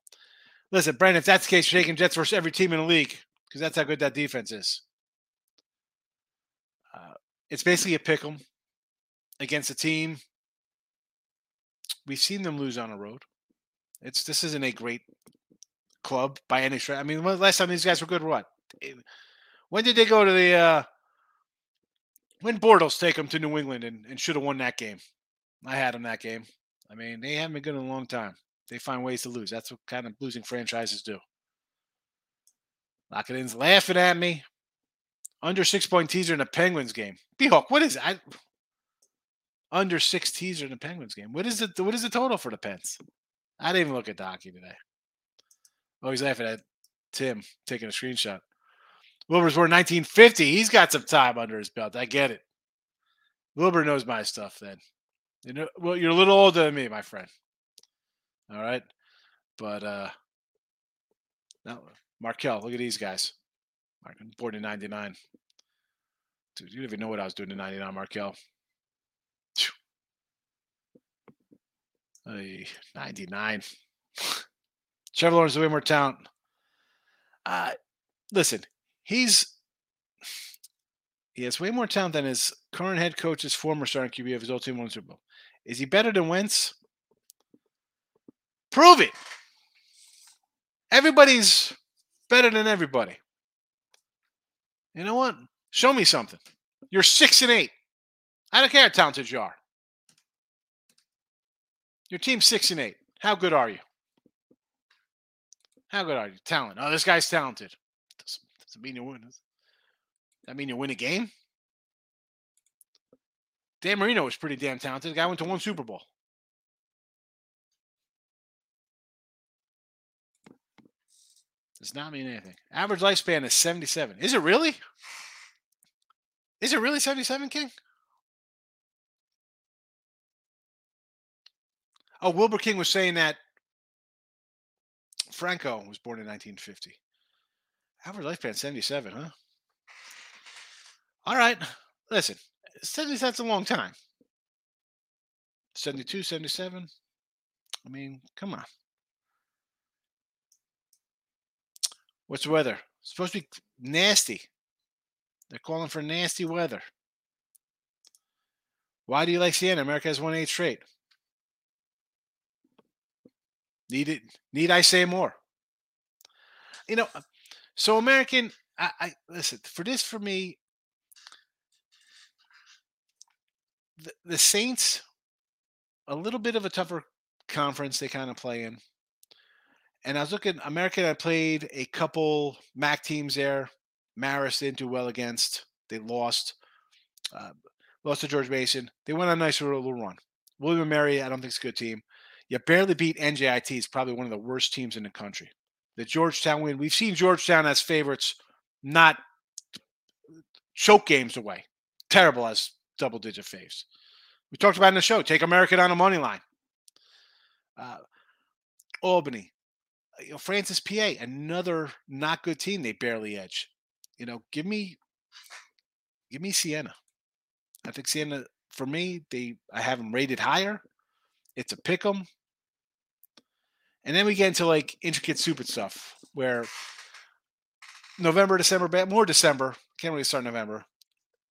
listen, Brandon, if that's the case, you're taking Jets versus every team in the league because that's how good that defense is. Uh, it's basically a pick 'em against a team. We've seen them lose on the road. It's this isn't a great club by any stretch. I mean, when last time these guys were good, what? Eh, When did they go to the? uh When Bortles take them to New England and, and should have won that game? I had them that game. I mean, they haven't been good in a long time. They find ways to lose. That's what kind of losing franchises do. Lock it in's laughing at me. Under six point teaser in the Penguins game. B-Hawk, what is? I, under six teaser in the Penguins game. What is it? What is the total for the Pens? I didn't even look at the today. Oh, he's laughing at Tim taking a screenshot. Wilbur's born 1950. He's got some time under his belt. I get it. Wilbur knows my stuff then. You know, well, you're a little older than me, my friend. All right. But uh no, Markel, look at these guys. Born in 99. Dude, you don't even know what I was doing in 99, Markel. Phew. Ay, 99. Trevor Lawrence way more talent. Uh, listen, he's he has way more talent than his current head coach's former starting QB of his old Super Bowl. Is he better than Wentz? Prove it. Everybody's better than everybody. You know what? Show me something. You're six and eight. I don't care how talented you are. Your team's six and eight. How good are you? How good are you? Talent. Oh, this guy's talented. Doesn't, doesn't mean you win. Does that mean you win a game? Dan Marino was pretty damn talented. The guy went to one Super Bowl. Does not mean anything. Average lifespan is 77. Is it really? Is it really 77, King? Oh, Wilbur King was saying that Franco was born in 1950. Average lifespan 77, huh? All right. Listen, 70 that's a long time. 72, 77. I mean, come on. What's the weather? It's supposed to be nasty. They're calling for nasty weather. Why do you like Siena? America has won eight straight. Need it? Need I say more? You know, uh, so American. I, I listen for this. For me, the, the Saints, a little bit of a tougher conference they kind of play in. And I was looking, American, I played a couple MAC teams there. Marist didn't do well against. They lost. Uh, lost to George Mason. They went on a nice little run. William and Mary, I don't think it's a good team. You barely beat NJIT. It's probably one of the worst teams in the country. The Georgetown win. We've seen Georgetown as favorites, not choke games away. Terrible as double digit faves. We talked about in the show. Take American on a money line. Uh, Albany, Uh, you know, Francis PA, another not good team. They barely edge. You know, give me, give me Siena. I think Siena for me, they I have them rated higher. It's a pick 'em. And then we get into like intricate stupid stuff where November, December, more December. Can't really start November.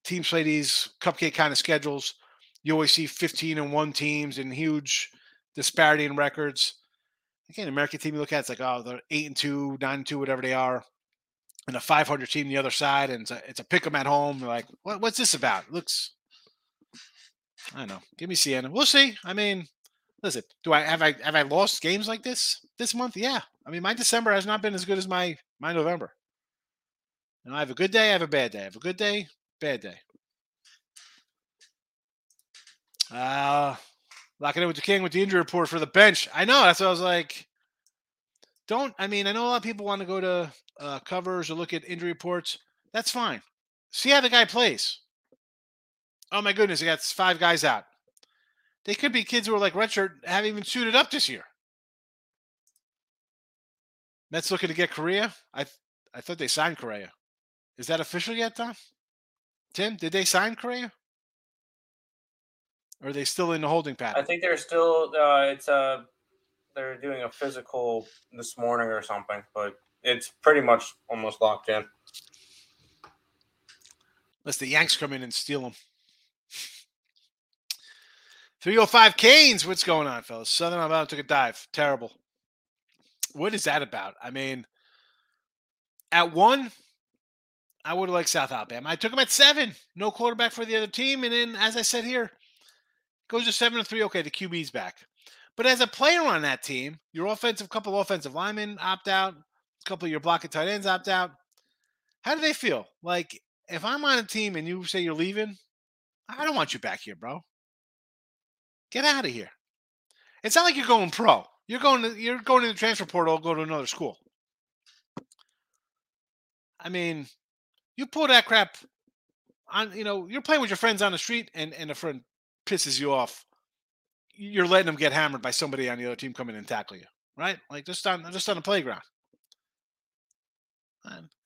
Teams play these cupcake kind of schedules. You always see 15 and one teams and huge disparity in records. Again, American team you look at, it's like, oh, they're eight and two, nine and two, whatever they are. And a 500 team the other side, and it's a, it's a pick 'em at home. You're like, what, what's this about? It looks, I don't know. Give me Siena. We'll see. I mean, listen, do I have I have I lost games like this this month? Yeah. I mean, my December has not been as good as my my November. And I have a good day, I have a bad day. I have a good day, bad day. Uh locking in with the king with the injury report for the bench. I know that's what I was like. Don't I mean I know a lot of people want to go to uh, covers or look at injury reports. That's fine. See how the guy plays. Oh my goodness, he got five guys out. They could be kids who are like redshirt, haven't even suited up this year. Mets looking to get Correa. I I thought they signed Correa. Is that official yet, Tom? Tim, did they sign Correa? Or are they still in the holding pattern? I think they're still. Uh, it's a. They're doing a physical this morning or something, but it's pretty much almost locked in. Unless the Yanks come in and steal them. 305 Canes. What's going on, fellas? Southern Alabama took a dive. Terrible. What is that about? I mean, at one, I would have liked South Alabama. I took them at seven. No quarterback for the other team. And then, as I said here, goes to seven to three. Okay, the QB's back. But as a player on that team, your offensive couple offensive linemen opt out, a couple of your blocking tight ends opt out. How do they feel? Like if I'm on a team and you say you're leaving, I don't want you back here, bro. Get out of here. It's not like you're going pro. You're going to you're going to the transfer portal, go to another school. I mean, you pull that crap on, you know, you're playing with your friends on the street and, and a friend pisses you off. You're letting them get hammered by somebody on the other team coming and tackle you, right? Like just on just on the playground.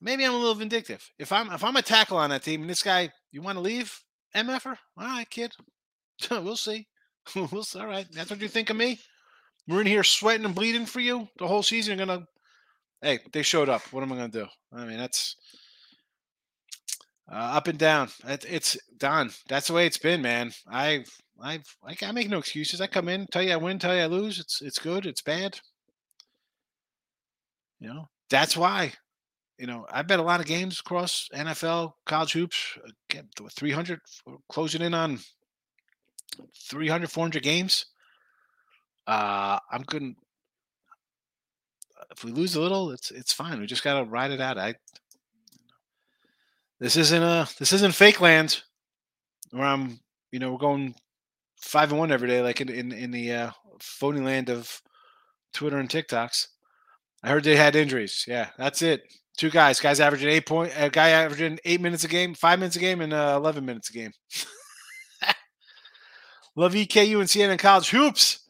Maybe I'm a little vindictive. If I'm if I'm a tackle on that team and this guy, you want to leave, MFer? All right, kid. we'll see. we'll see. All right. That's what you think of me? We're in here sweating and bleeding for you the whole season. You're gonna hey, they showed up. What am I gonna do? I mean, that's uh, up and down. It, it's done. That's the way it's been, man. I, I, I, I make no excuses. I come in, tell you I win, tell you I lose. It's, it's good. It's bad. You know, that's why. You know, I bet a lot of games across NFL, college hoops. uh, Get to 300, closing in on 300, 400 games. Uh, I'm good. If we lose a little, it's it's fine. We just gotta ride it out. I this isn't a this isn't fake land where I'm you know we're going five and one every day like in in, in the uh, phony land of Twitter and TikToks. I heard they had injuries. Yeah, that's it. Two guys, guys averaging eight point, a guy averaging eight minutes a game, five minutes a game, and uh, eleven minutes a game. Love EKU and CNN college hoops.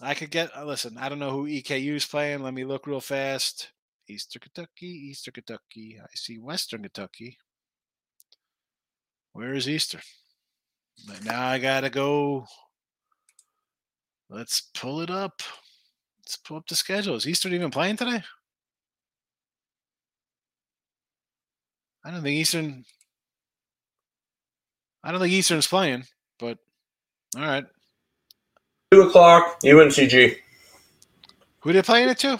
I could get. Uh, listen, I don't know who EKU is playing. Let me look real fast. Eastern Kentucky, Eastern Kentucky. I see Western Kentucky. Where is Eastern? But now I gotta go. Let's pull it up. Let's pull up the schedule. Is Eastern even playing today? I don't think Eastern. I don't think Eastern's playing, but All right. Two o'clock, UNCG. Who they playing it to?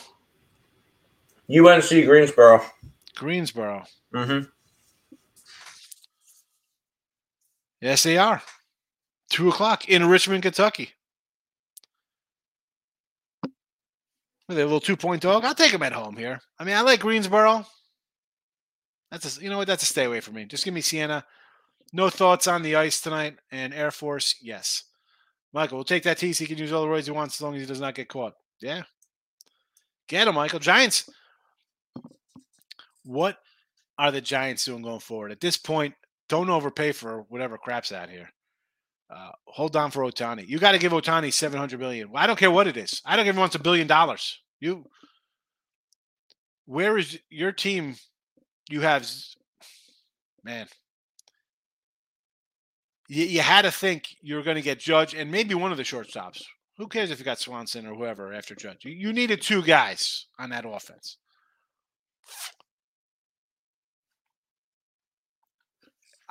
UNC Greensboro. Greensboro. Mm-hmm. Yes, they are. Two o'clock in Richmond, Kentucky. With a little two point dog. I'll take them at home here. I mean, I like Greensboro. That's a, you know what? That's a stay away from me. Just give me Siena. No thoughts on the ice tonight. And Air Force, yes. Michael, we'll take that tease. He can use all the roids he wants as long as he does not get caught. Yeah. Get him, Michael. Giants. What are the Giants doing going forward? At this point, don't overpay for whatever crap's out here. Uh, hold on for Ohtani. You got to give Ohtani seven hundred million. I don't care what it is. I don't if he wants a billion dollars. You, where is your team? You have, man. You, you had to think you were going to get Judge and maybe one of the shortstops. Who cares if you got Swanson or whoever after Judge? You, you needed two guys on that offense.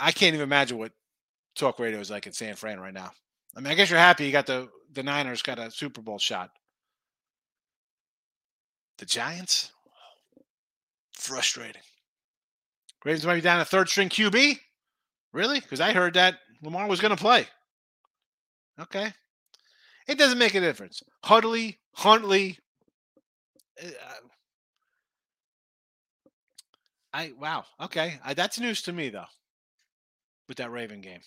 I can't even imagine what talk radio is like in San Fran right now. I mean, I guess you're happy you got the the Niners got a Super Bowl shot. The Giants, frustrating. Ravens might be down a third string QB. Really? Because I heard that Lamar was going to play. Okay, it doesn't make a difference. Huntley, Huntley. uh, I wow. Okay, I, that's news to me though. With that Raven game.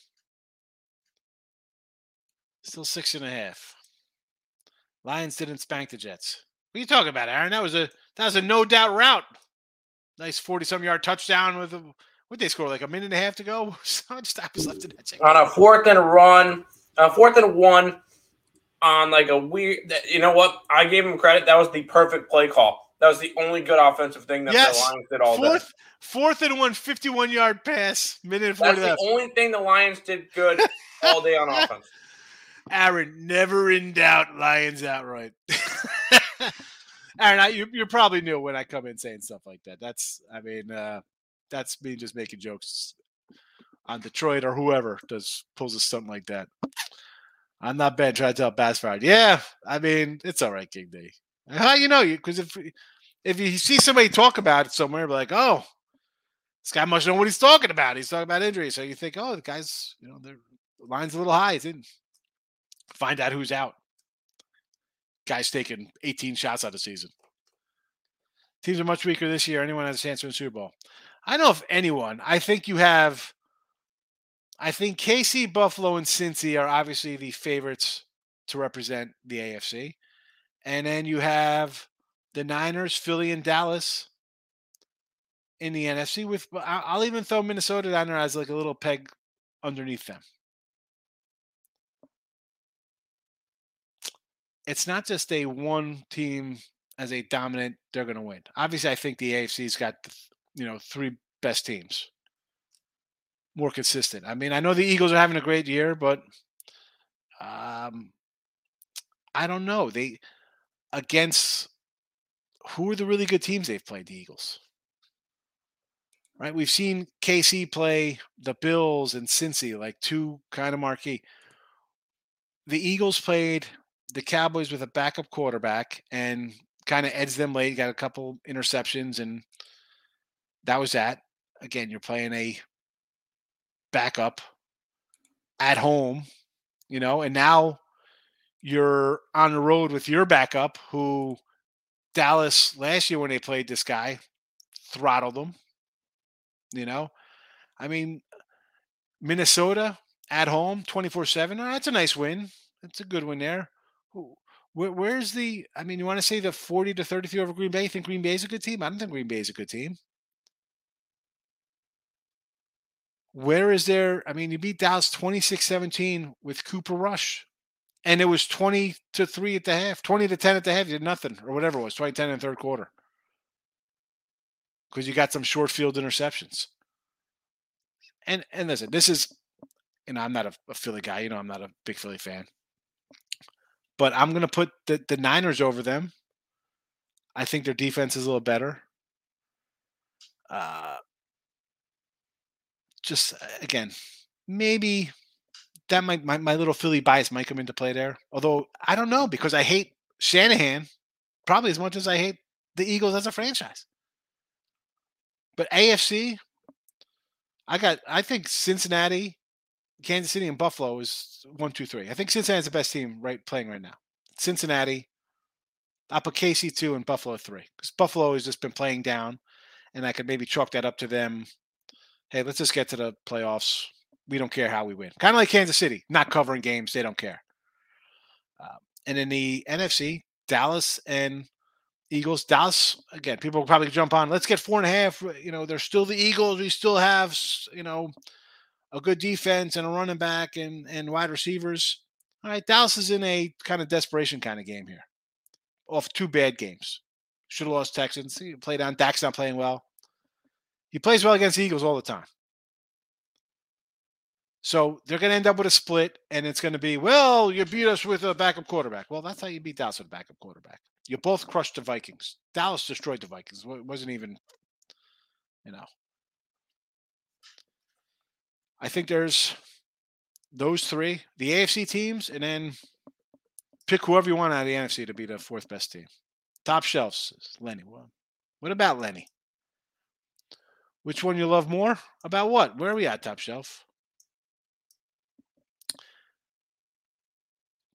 Still six and a half. Lions didn't spank the Jets. What are you talking about, Aaron? That was a that was a no doubt route. Nice forty some yard touchdown with a what they score like a minute and a half to go. So much time was left in that. On a fourth and a run, a fourth and one, on like a weird. You know what? I gave him credit. That was the perfect play call. That was the only good offensive thing that Yes. the Lions did all day. Fourth, fourth and one, 51 yard pass, minute and 40 That's the only thing the Lions did good all day on offense. Aaron, never in doubt, Lions outright. Aaron, I, you, you probably knew when I come in saying stuff like that. That's, I mean, uh, that's me just making jokes on Detroit or whoever does pulls a stunt like that. I'm not bad trying to tell Bassfire. Yeah, I mean, it's all right, King D. How you know you? Because if if you see somebody talk about it somewhere, like, oh, this guy must know what he's talking about. He's talking about injuries, so you think, oh, the guy's, you know, the line's a little high. He's in find out who's out. Guy's taking 18 shots out of season. Teams are much weaker this year. Anyone has a chance to win Super Bowl? I don't know if anyone. I think you have. I think KC, Buffalo, and Cincy are obviously the favorites to represent the AFC, and then you have the Niners, Philly, and Dallas in the NFC. With I'll even throw Minnesota down there as like a little peg underneath them. it's not just a one team as a dominant they're going to win obviously i think the afc's got you know three best teams more consistent i mean i know the eagles are having a great year but um i don't know they against who are the really good teams they've played the eagles? Right? We've seen kc play the bills and cincy like two kind of marquee. The eagles played the Cowboys with a backup quarterback and kind of edged them late, got a couple interceptions, and that was that. Again, you're playing a backup at home, you know, and now you're on the road with your backup who Dallas last year when they played this guy throttled them, you know. I mean, Minnesota at home 24 7. That's a nice win. That's a good win there. Where, where's the? I mean, you want to say the forty to thirty-three over Green Bay? You think Green Bay is a good team? I don't think Green Bay is a good team. Where is there? I mean, you beat Dallas 26-17 with Cooper Rush, and it was twenty to three at the half, twenty to ten at the half. You did nothing or whatever it was, 20-10 in the third quarter, because you got some short field interceptions. And and listen, this is, and I'm not a, a Philly guy. You know, I'm not a big Philly fan but I'm going to put the, the Niners over them. I think their defense is a little better. Uh, just uh, again, maybe that might my, my little Philly bias might come into play there. Although I don't know because I hate Shanahan probably as much as I hate the Eagles as a franchise. But AFC, I got I think Cincinnati, Kansas City, and Buffalo is one, two, three. I think Cincinnati's the best team right playing right now. Cincinnati, I put KC two and Buffalo three because Buffalo has just been playing down, and I could maybe chalk that up to them. Hey, let's just get to the playoffs. We don't care how we win. Kind of like Kansas City, not covering games. They don't care. Uh, and in the NFC, Dallas and Eagles. Dallas again. People will probably jump on. Let's get four and a half. You know, they're still the Eagles. We still have you know a good defense and a running back and and wide receivers. All right, Dallas is in a kind of desperation kind of game here, off two bad games. Should have lost Texans. He played on. Dak's not playing well. He plays well against Eagles all the time. So they're going to end up with a split, and it's going to be, well, you beat us with a backup quarterback. Well, that's how you beat Dallas with a backup quarterback. You both crushed the Vikings. Dallas destroyed the Vikings. It wasn't even, you know. I think there's those three, the AFC teams, and then pick whoever you want out of the NFC to be the fourth best team. Top shelves, Lenny. Well, what about Lenny? Which one you love more? About what? Where are we at, top shelf?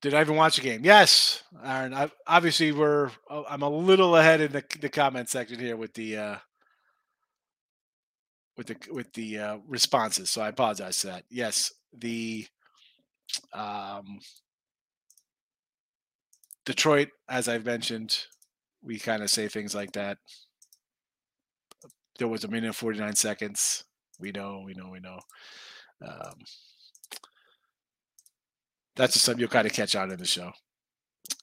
Did I even watch the game? Yes, Aaron. I, obviously, we're uh, I'm a little ahead in the, the comment section here with the uh, with the with the uh, responses, so I apologize for that. Yes, the um, Detroit, as I've mentioned, we kind of say things like that. There was a minute and 49 seconds. We know, we know, we know. Um, that's just something you'll kind of catch on in the show.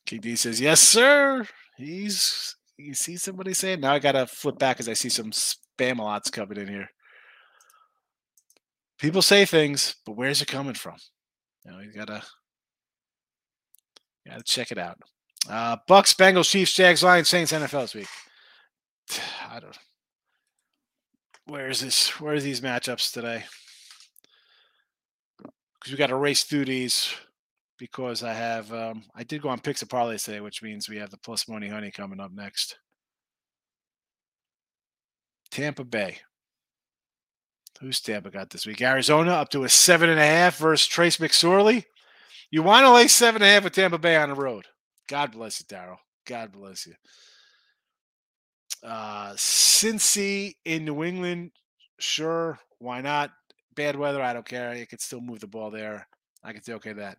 King D says, "Yes, sir." He's you see somebody saying. Now I gotta flip back because I see some spam lots coming in here. People say things, but where's it coming from? You know, you gotta gotta check it out. Uh, Bucks, Bengals, Chiefs, Jags, Lions, Saints, NFL this week. I don't. Where is this? Where are these matchups today? Because we got to race through these because I have um, I did go on picks of parlay today, which means we have the plus money honey coming up next. Tampa Bay. Who's Tampa got this week? Arizona up to a seven and a half versus Trace McSorley. You want to lay seven and a half with Tampa Bay on the road. God bless you, Daryl. God bless you. Uh Cincy in New England, sure. Why not? Bad weather, I don't care. You could still move the ball there. I can say okay that.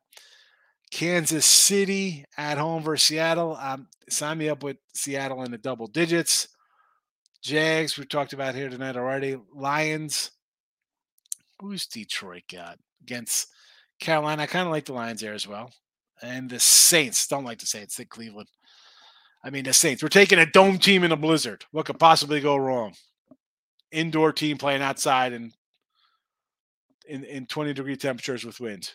Kansas City at home versus Seattle. Um, sign me up with Seattle in the double digits. Jags, we talked about here tonight already. Lions. Who's Detroit got against Carolina? I kind of like the Lions there as well. And the Saints. Don't like the Saints. Think Cleveland. I mean, the Saints. We're taking a dome team in a blizzard. What could possibly go wrong? Indoor team playing outside and in, in 20 degree temperatures with wind.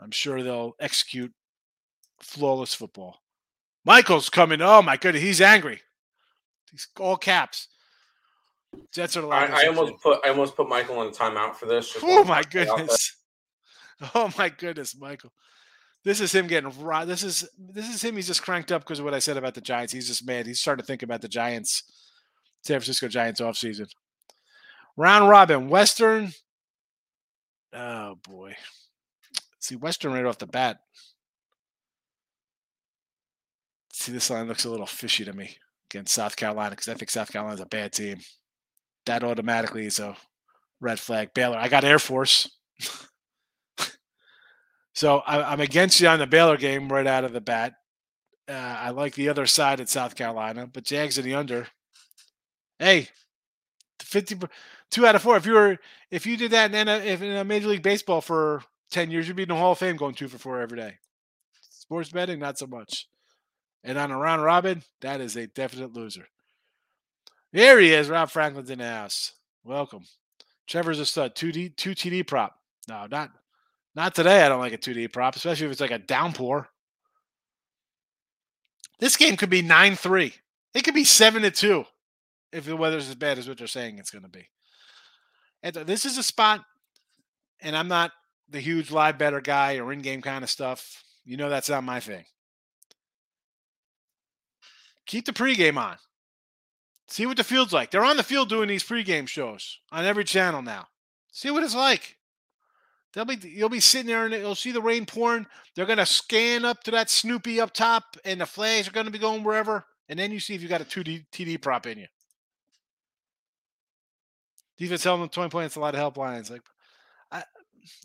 I'm sure they'll execute flawless football. Michael's coming. Oh my goodness, he's angry. He's all caps. Jets are the I, I almost put I almost put Michael in timeout for this. Oh my goodness. Oh my goodness, Michael. This is him getting raw. This is this is him. He's just cranked up because of what I said about the Giants. He's just mad. He's starting to think about the Giants, San Francisco Giants offseason. Round robin, Western. Oh boy. See, Western right off the bat. See, this line looks a little fishy to me against South Carolina because I think South Carolina's a bad team. That automatically is a red flag. Baylor, I got Air Force. so I, am against you on the Baylor game right out of the bat. Uh, I like the other side at South Carolina, but Jags in the under. Hey, 50 two out of four. If you were if you did that in a, if in a Major League Baseball for 10 years, you'd be in the Hall of Fame going two for four every day. Sports betting, not so much. And on a round robin, that is a definite loser. There he is. Rob Franklin's in the house. Welcome. Trevor's a stud. 2D, 2 TD prop. No, not not today. I don't like a 2D prop, especially if it's like a downpour. This game could be 9 3. It could be 7 to 2 if the weather's as bad as what they're saying it's going to be. And uh, this is a spot, and I'm not the huge live better guy or in-game kind of stuff. You know that's not my thing. Keep the pregame on. See what the field's like. They're on the field doing these pregame shows on every channel now. See what it's like. They'll be you'll be sitting there and you'll see the rain pouring. They're gonna scan up to that Snoopy up top, and the flags are gonna be going wherever. And then you see if you got a two D TD prop in you. Defense held them 20 points, a lot of help lines. Like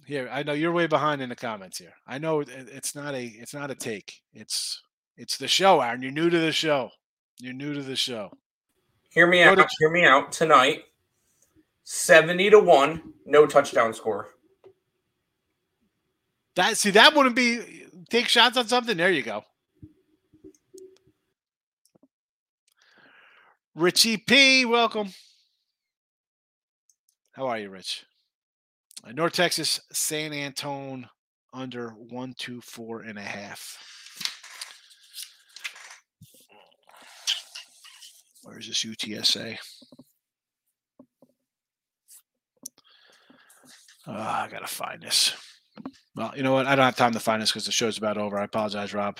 here, I know you're way behind in the comments here. I know it's not a it's not a take. It's it's the show, Aaron. You're new to the show. You're new to the show. Hear me Go out. to- Hear me out tonight. Seventy to one, no touchdown score. That see that wouldn't be take shots on something. There you go. Richie P, welcome. How are you, Rich? Uh, North Texas, San Antone under one, two, four and a half. Where is this UTSA? Uh, I gotta find this. Well, you know what? I don't have time to find this because the show's about over. I apologize, Rob.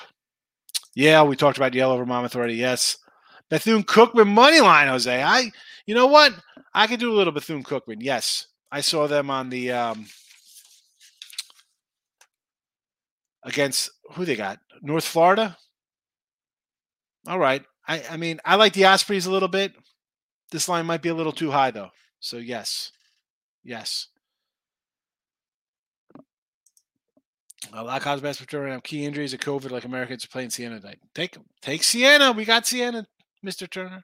Yeah, we talked about Yellow over Monmouth already. Yes. Bethune Cookman money line, Jose. I, you know what? I could do a little Bethune Cookman. Yes, I saw them on the um against who they got North Florida. All right. I, I mean, I like the Ospreys a little bit. This line might be a little too high though. So yes, yes. A lot of college basketball right now. Key injuries of COVID, like Americans are playing Siena tonight. Take take Siena. We got Siena, Mr. Turner.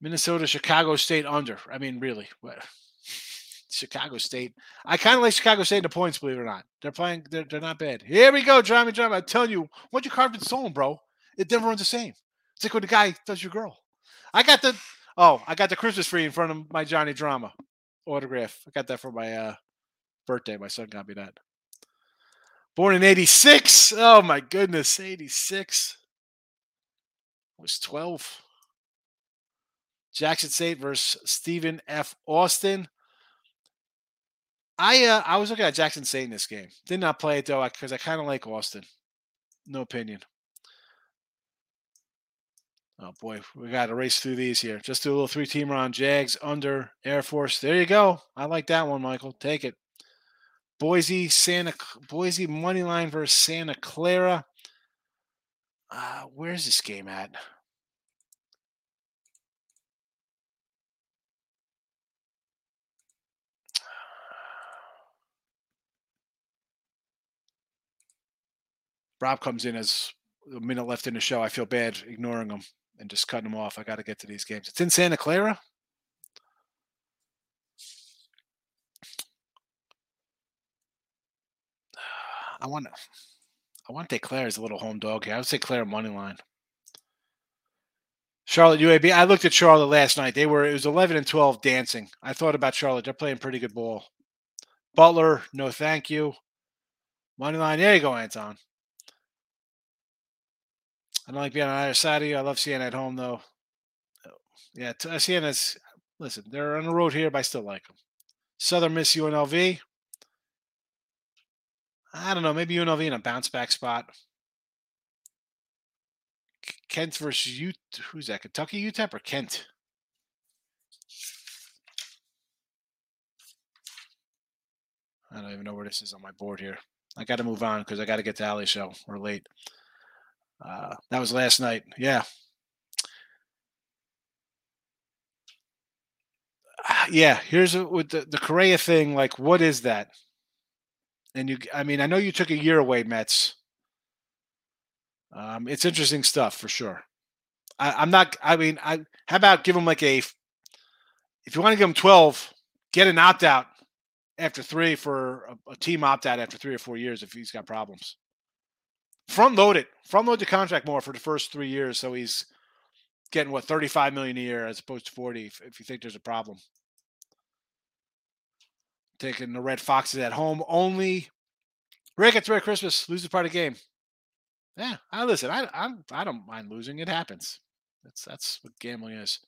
Minnesota, Chicago State under. I mean, really, what? Chicago State. I kind of like Chicago State in the points, believe it or not. They're playing. They're, they're not bad. Here we go, Johnny. Johnny. I'm telling you, once you carved in stone, bro, it never runs the same. It's like when the guy does your girl. I got the. Oh, I got the Christmas tree in front of my Johnny Drama autograph. I got that for my uh, birthday. My son got me that. Born in 86. Oh my goodness, 86. I was 12. Jackson State versus Stephen F. Austin. I uh, I was looking at Jackson State in this game. Did not play it though because I kind of like Austin. No opinion. Oh boy, we got to race through these here. Just do a little three teamer on Jags under Air Force. There you go. I like that one, Michael. Take it. Boise, Santa Boise money line versus Santa Clara. Uh, where's this game at? Rob comes in as a minute left in the show. I feel bad ignoring him and just cutting him off. I got to get to these games. It's in Santa Clara. I want to. I want to take Claire as a little home dog here. I would say Claire money line. Charlotte UAB. I looked at Charlotte last night. They were it was eleven and twelve dancing. I thought about Charlotte. They're playing pretty good ball. Butler, no thank you. Money line. There you go, Anton. I don't like being on either side of you. I love seeing at home though. Oh, yeah, t- uh, Siena's. Listen, they're on the road here, but I still like them. Southern Miss UNLV. I don't know. Maybe UNLV in a bounce back spot. Kent versus U. Who's that? Kentucky UTEP or Kent? I don't even know where this is on my board here. I got to move on because I got to get to Alley show. We're late. Uh, that was last night. Yeah. Ah, Yeah. Here's a, with the, the Correa thing. Like, what is that? And you, I mean, I know you took a year away, Mets. Um, it's interesting stuff for sure. I, I'm not. I mean, I how about give him like a. If you want to give him 12, get an opt out after three for a, a team opt out after three or four years if he's got problems. Front load it. Front load the contract more for the first three years, so he's getting what 35 million a year as opposed to 40 if, if you think there's a problem. Taking the Red Foxes at home only. Rick, it's Merry Christmas. Lose the part of the game. Yeah, I listen. I I'm, I don't mind losing. It happens. That's that's what gambling is.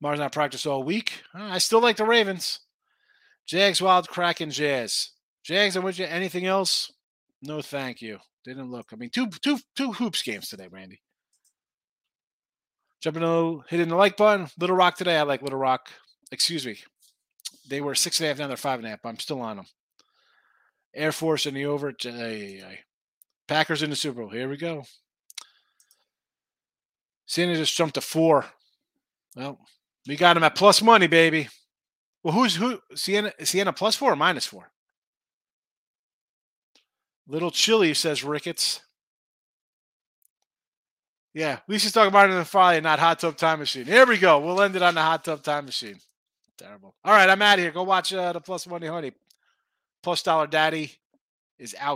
Mars not practiced all week. Uh, I still like the Ravens. Jags, Wild, Kraken, Jazz. Jags, I'm with you. Anything else? No, thank you. Didn't look. I mean, two two two hoops games today, Randy. Jumping to hitting the like button. Little Rock today. I like Little Rock. Excuse me. They were six and a half, now they're five and a half. I'm still on them. Air Force in the over. Ay, ay. Packers in the Super Bowl. Here we go. Siena just jumped to four. Well, we got him at plus money, baby. Well, who's who? Siena, Siena plus four or minus four? Little chilly, says Ricketts. Yeah, we should talk about it in the Friday, not hot tub time machine. Here we go. We'll end it on the hot tub time machine. Terrible. All right, I'm out of here. Go watch uh, the plus money honey. Plus dollar daddy is out.